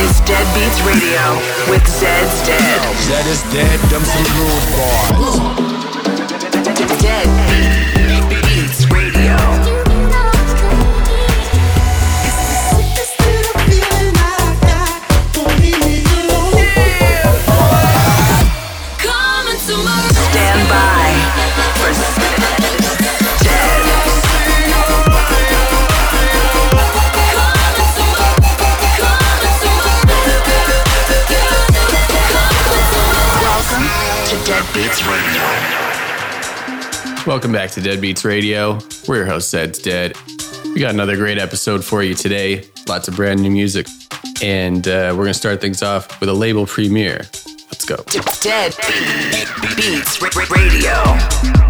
is Dead Beats Radio with Zeds Dead. Zed is dead, them some rude boys. Dead Welcome back to Dead Beats Radio. We're your host, Zeds Dead. We got another great episode for you today. Lots of brand new music. And uh, we're going to start things off with a label premiere. Let's go. Dead Beats Radio.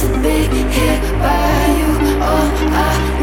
To be here by you. All I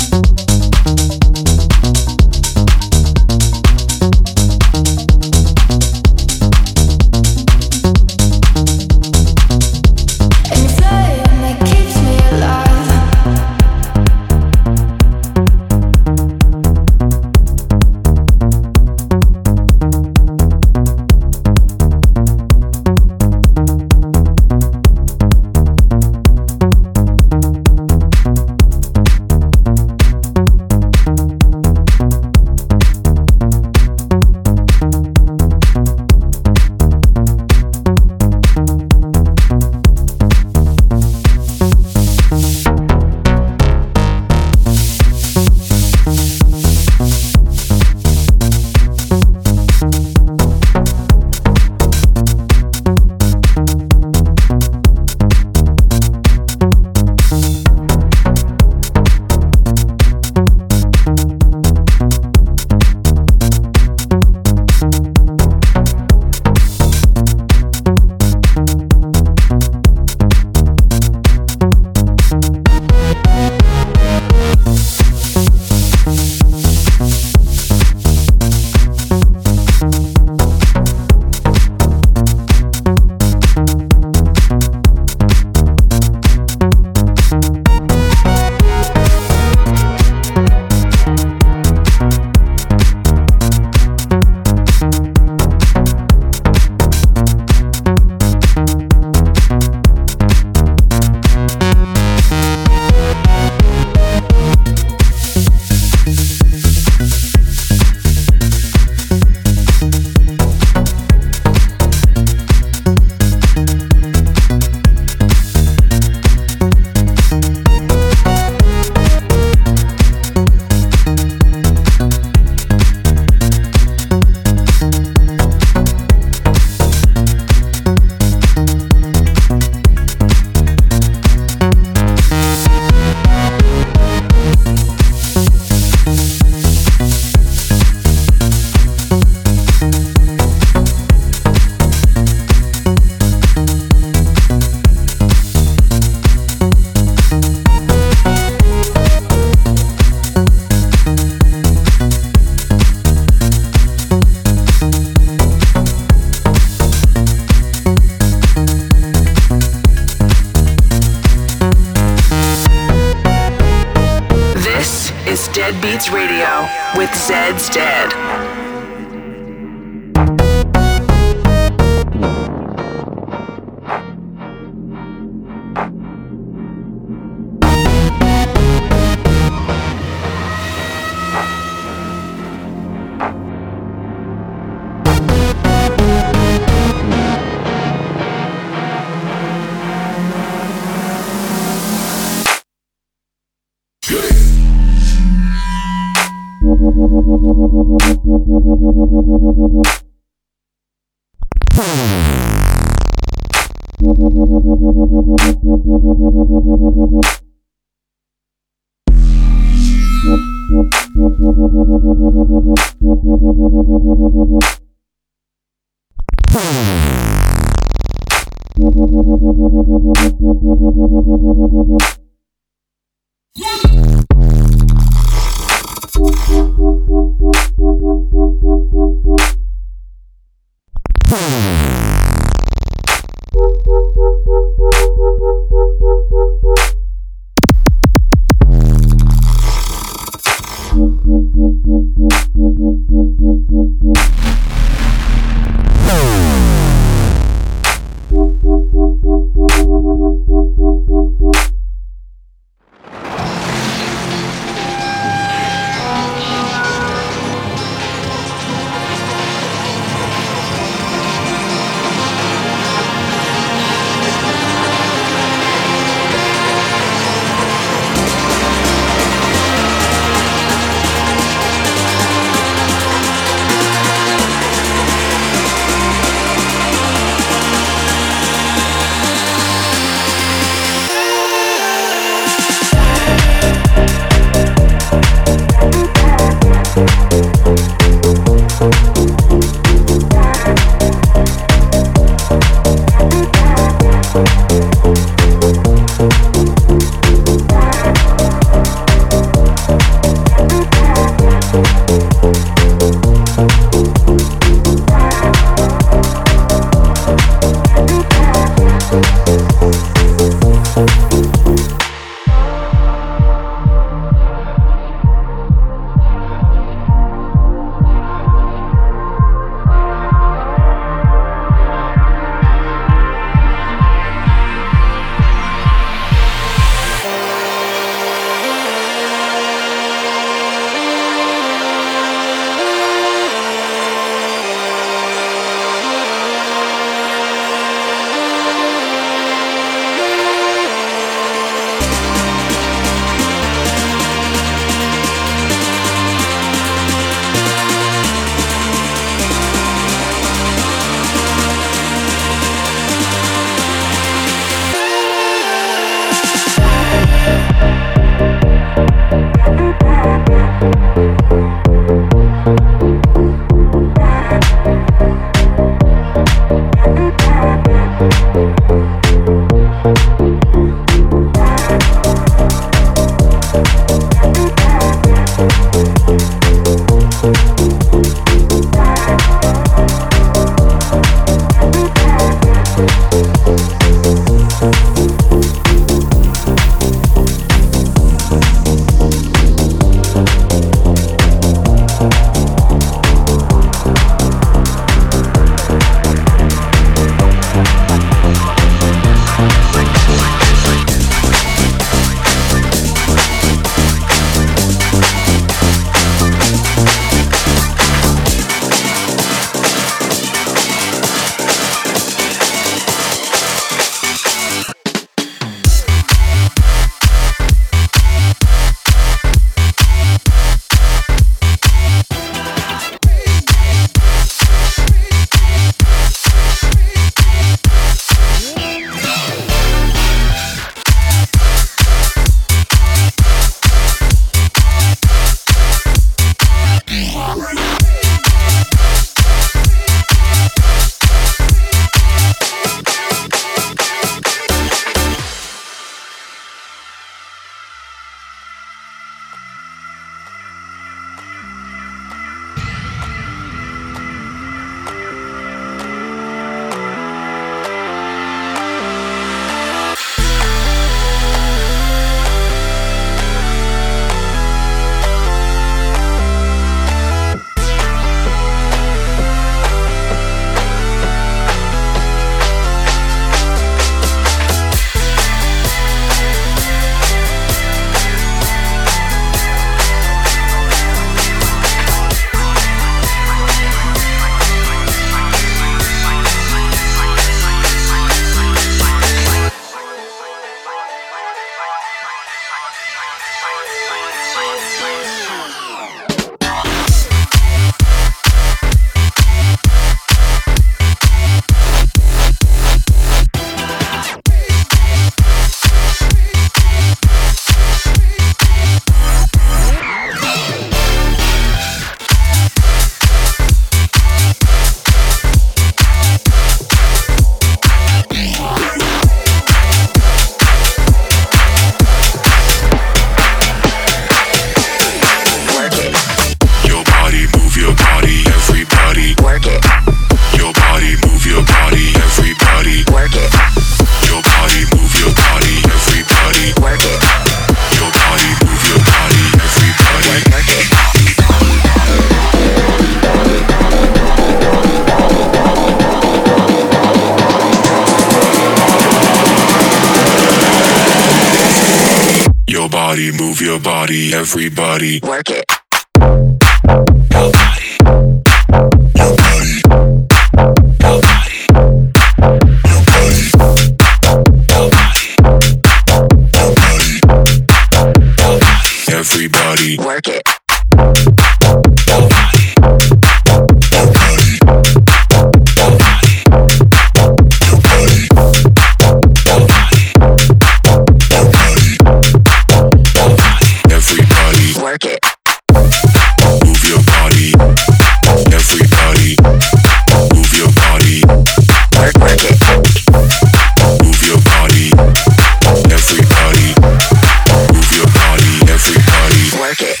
market.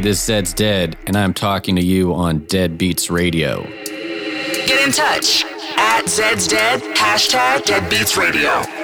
This Zeds Dead, and I'm talking to you on Dead Beats Radio. Get in touch at Zeds Dead. Hashtag Deadbeats Radio.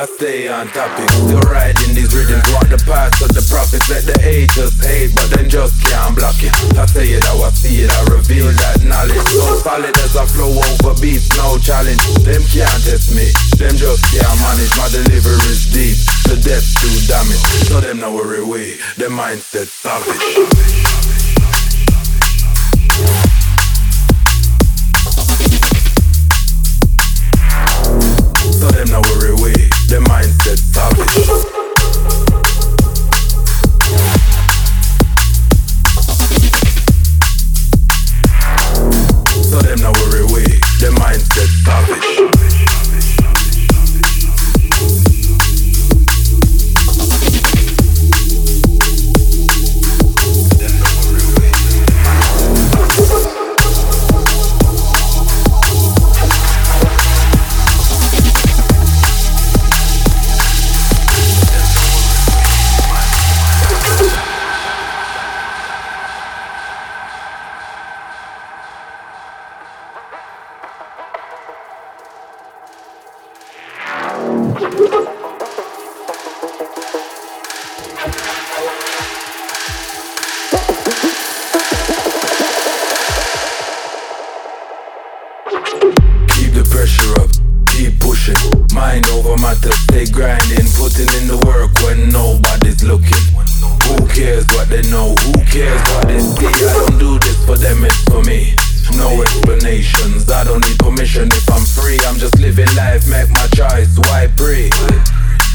I stay on topic. Still riding these rhythms, walk the path of the prophets. Let the haters hate, but then just can't block it. I say it how I see it, I reveal that knowledge. So solid as I flow over beats, no challenge. Them can't test me, them just can't manage. My delivery is deep, the depth too damage. So them now worry away, their mindset savage. Pressure up, keep pushing. Mind over matter, stay grinding, putting in the work when nobody's looking. Who cares what they know? Who cares what they see? I don't do this for them, it's for me. No explanations, I don't need permission if I'm free. I'm just living life, make my choice. Why pray?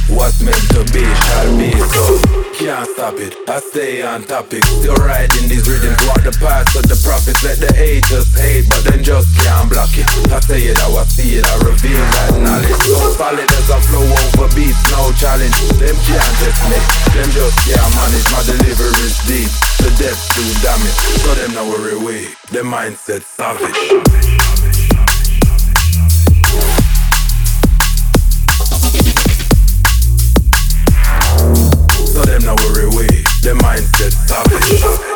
What's meant to be shall be so Can't stop it, I stay on topic. Still riding these rhythms, walk the path of the prophets. Let the haters hate, but then just can't block it. I say it, how I see it, I reveal that knowledge. So solid as I flow over beats, no challenge. Them can't test me, them just can't manage. My delivery is deep, the depth too damage. So them now worry away, their mindset savage. Away, their mindset savage.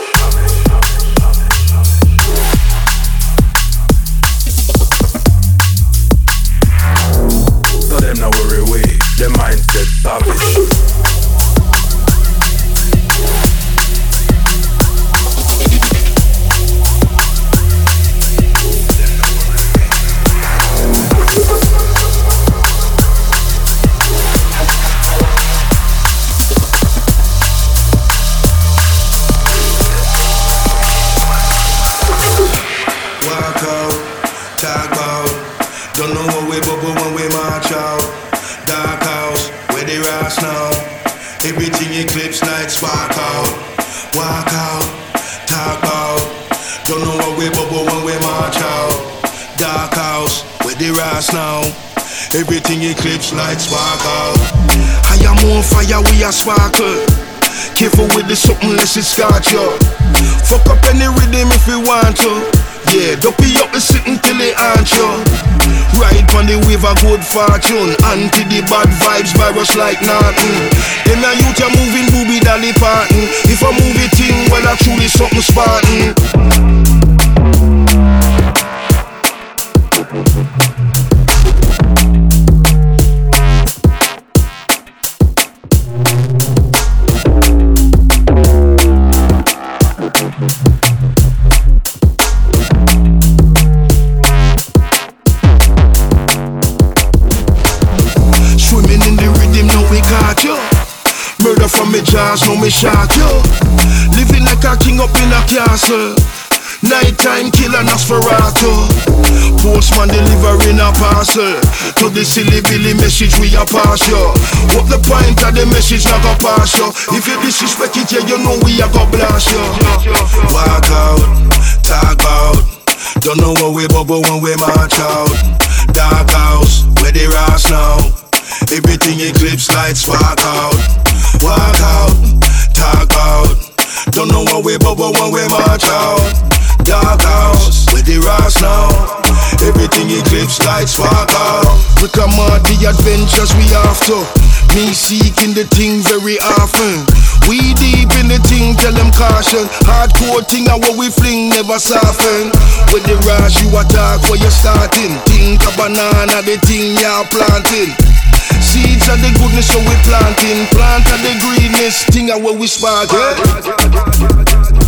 With the something less it scorch you. Fuck up any rhythm if you want to. Yeah, be up and sit until it aunt you. Ride on the wave of good fortune. Anti the bad vibes virus like nothing. Them a youth are moving booby dolly parting. If I move it in, well I truly something Spartan. Jaws, now me shot you. Living like a king up in a castle. Nighttime killer Nosferatu. Postman delivering a parcel. To the silly billy message we a pass you What the point of the message not go pass you If you disrespect it yeah you know we a go blast you Walk out, talk out. Don't know what we bubble when we march out. Dark house, where they rise now. Everything eclipse lights spark out Walk out, talk out. Don't know what we bubble when we march out. Dark house, where they rise now. Everything eclipse lights spark out. We come out the adventures we after Me seeking the thing very often. We deep in the thing, tell them caution. Hardcore thing and what we fling never soften. With the rush you attack where you starting. Think a banana the thing you're planting Seeds of the goodness so we planting Plant of the greenness thing what we spark yeah?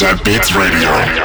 Deadbeats Radio.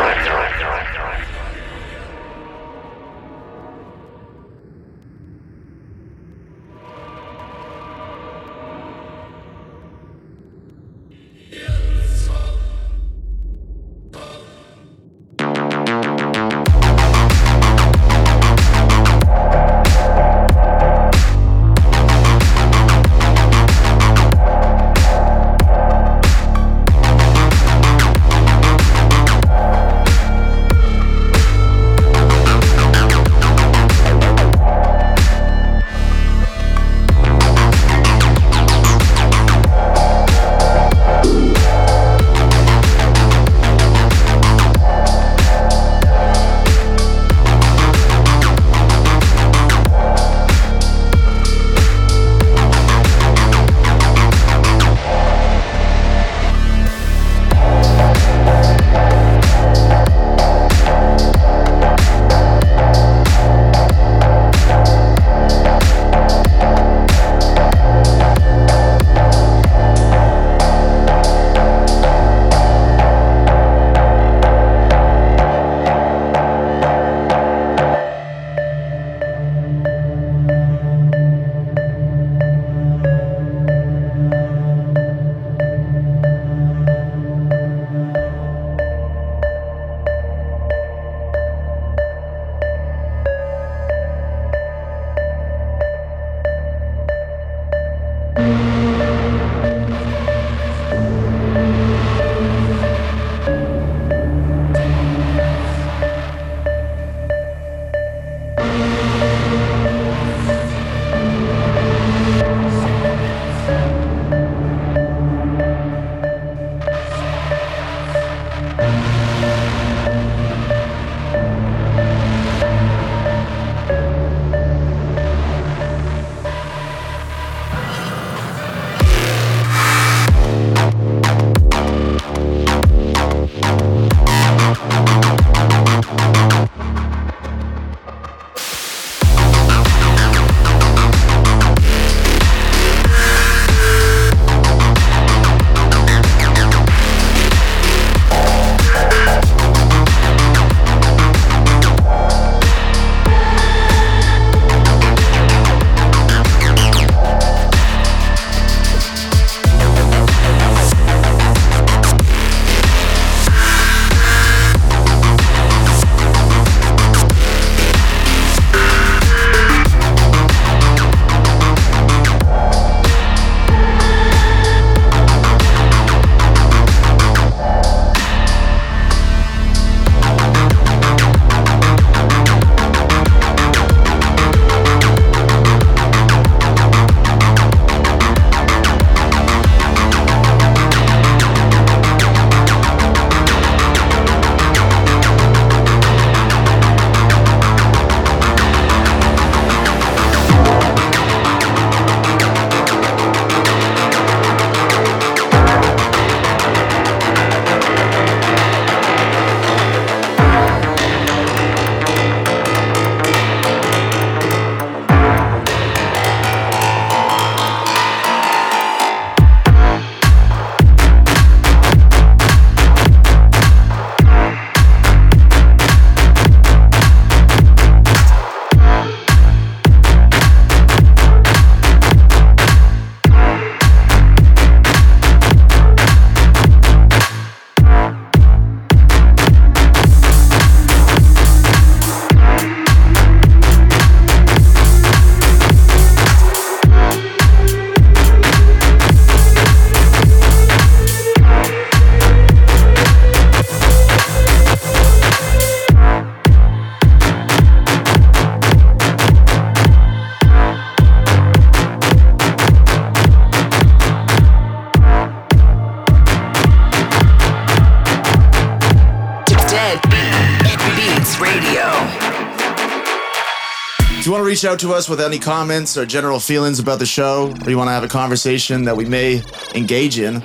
reach out to us with any comments or general feelings about the show, or you want to have a conversation that we may engage in,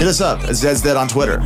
hit us up at Zeds Dead on Twitter.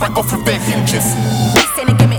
Right off of their hinges.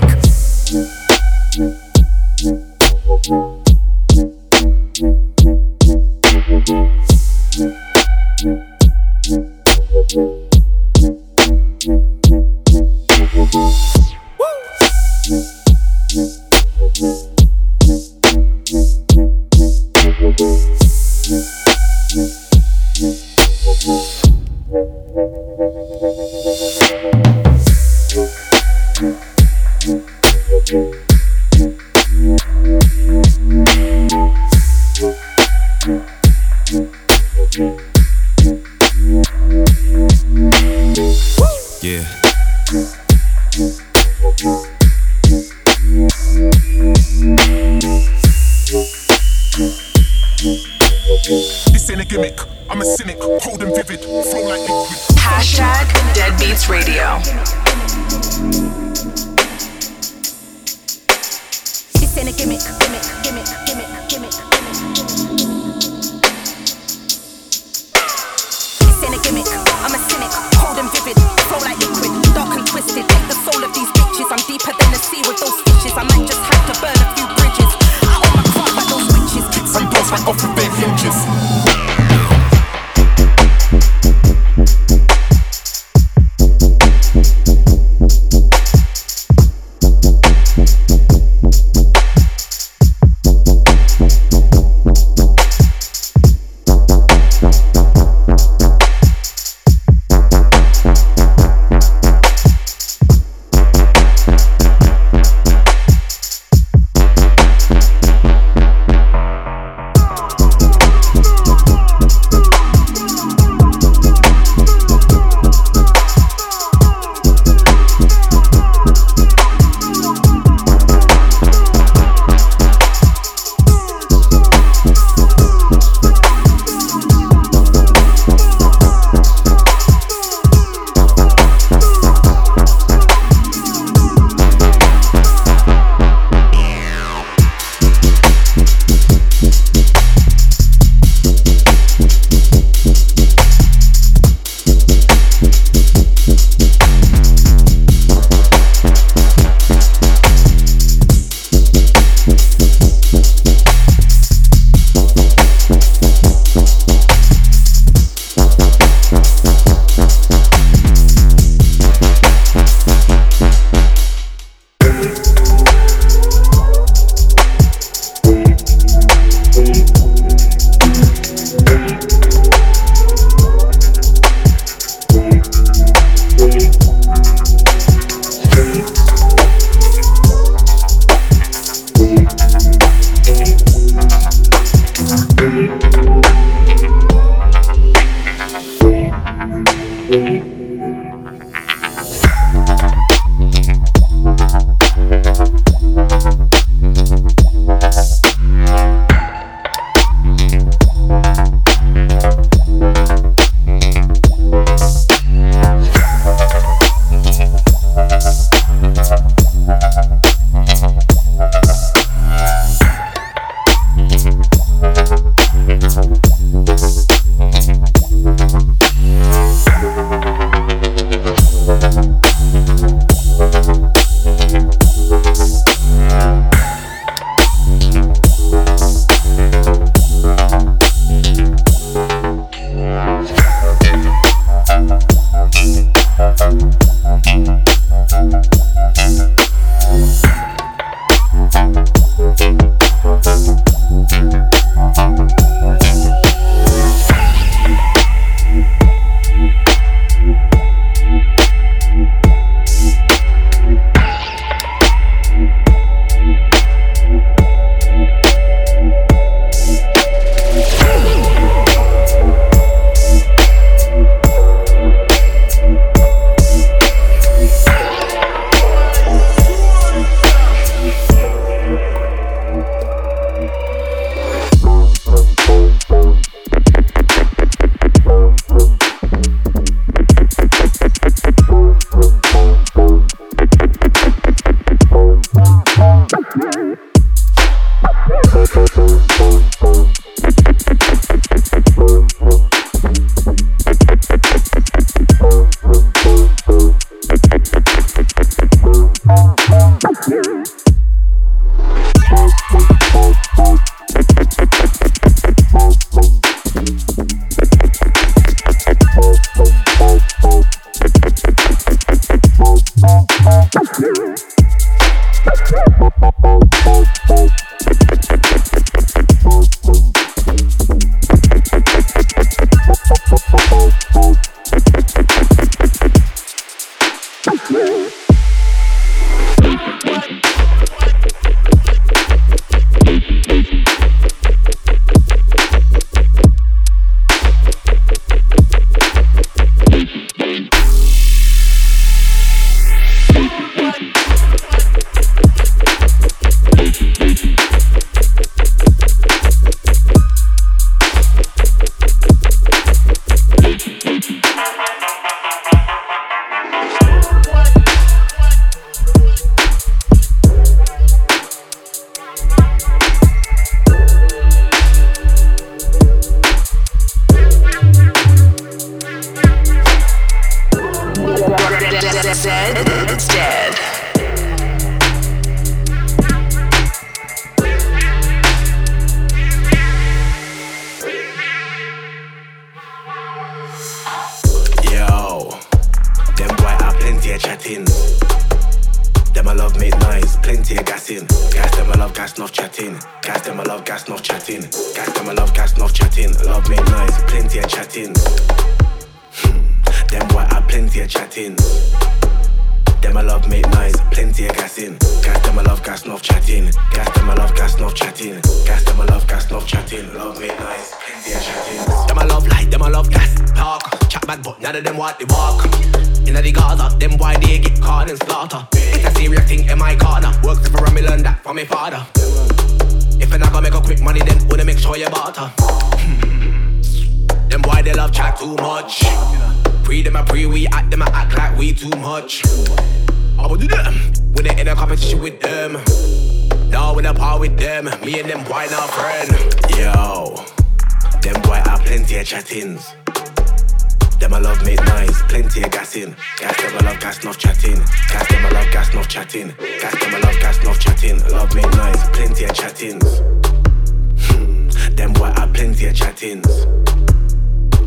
Plenty of chattings.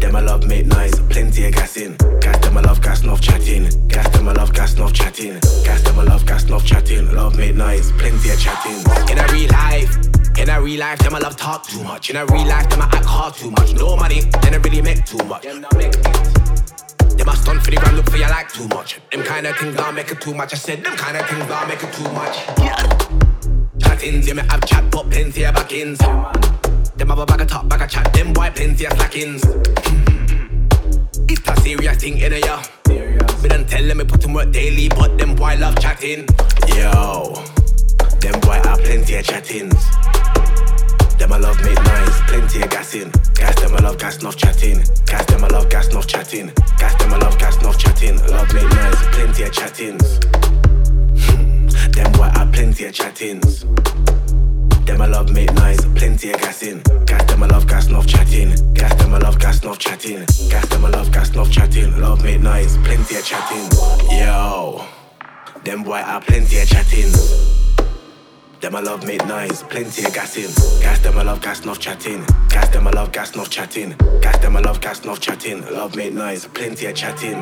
Them I love make noise, plenty of gas in. Gas them I love gas enough chatting. Gas them I love gas enough chatting. Gas them I love gas enough chatting. Love make noise, plenty of chatting. In a real life, in a real life, them I love talk too much. In a real life, them I act hard too much. No money, then I really make too much. Them a stunt for the gram, look for you like too much. Them kind of things don't make it too much. I said them kind of things don't make it too much. Yeah. Chattings, yeah, me have chat, but plenty of backins. Them have a bag of talk, bag of chat, them boy plenty of slackins. Mm-hmm. It's a serious thing in a ya. Me done tell them me put in work daily, but them boy love chatting. Yo, them boy have plenty of chattings. Them I love make noise, plenty of gas in. Gas them I love gas enough chatting. Gas them I love gas enough chatting. Gas them I love gas enough chatting. Love make noise, plenty of chattings. Them boy have plenty of chattings. Them I love make noise, plenty of gas in. Gas them I love gas enough chatting. Gas them I love gas enough chatting. Gas them I love gas enough chatting. Love make noise, plenty of chatting. Yo, them boy have plenty of chatting. Them I love make noise, plenty of gas in. Gas them I love gas enough chatting. Gas them I love gas enough chatting. Gas them I love gas enough chatting. Love make noise, plenty of chatting.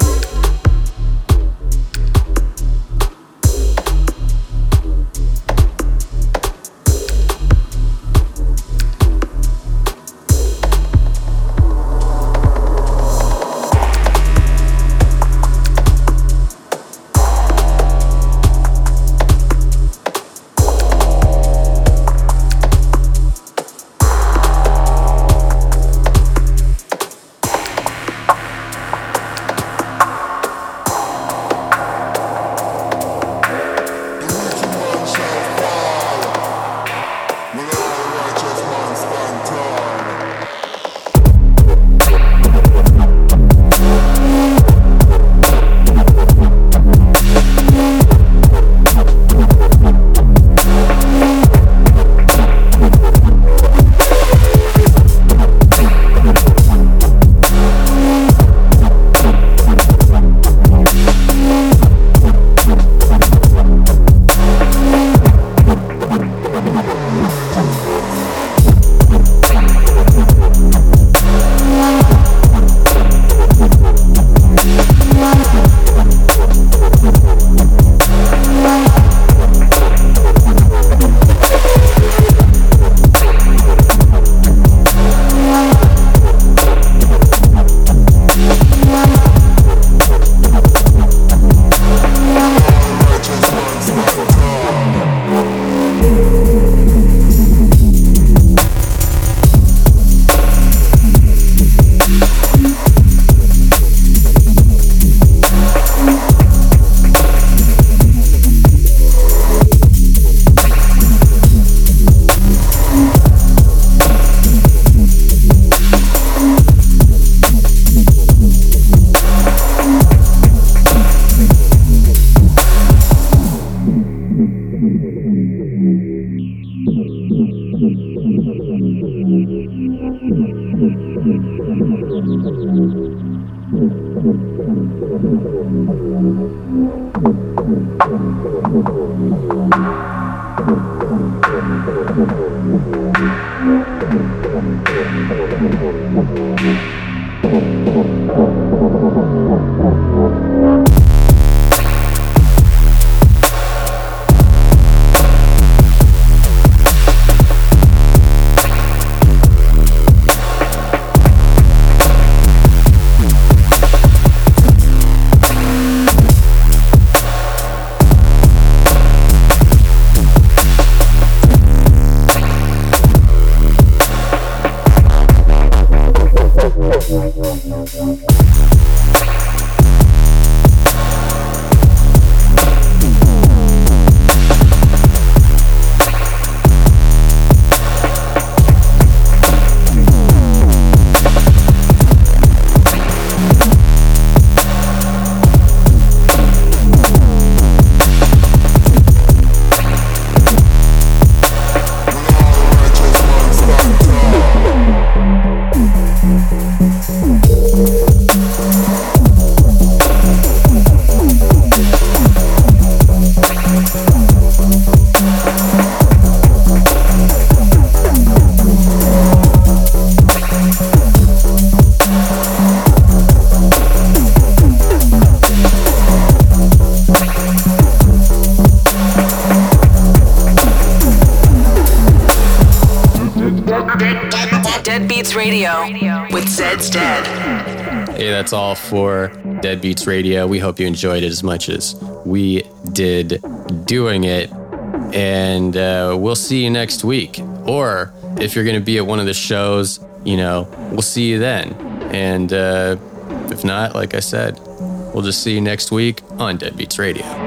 That's all for Deadbeats Radio. We hope you enjoyed it as much as we did doing it. And uh, we'll see you next week. Or if you're going to be at one of the shows, you know, we'll see you then. And uh, if not, like I said, we'll just see you next week on Deadbeats Radio.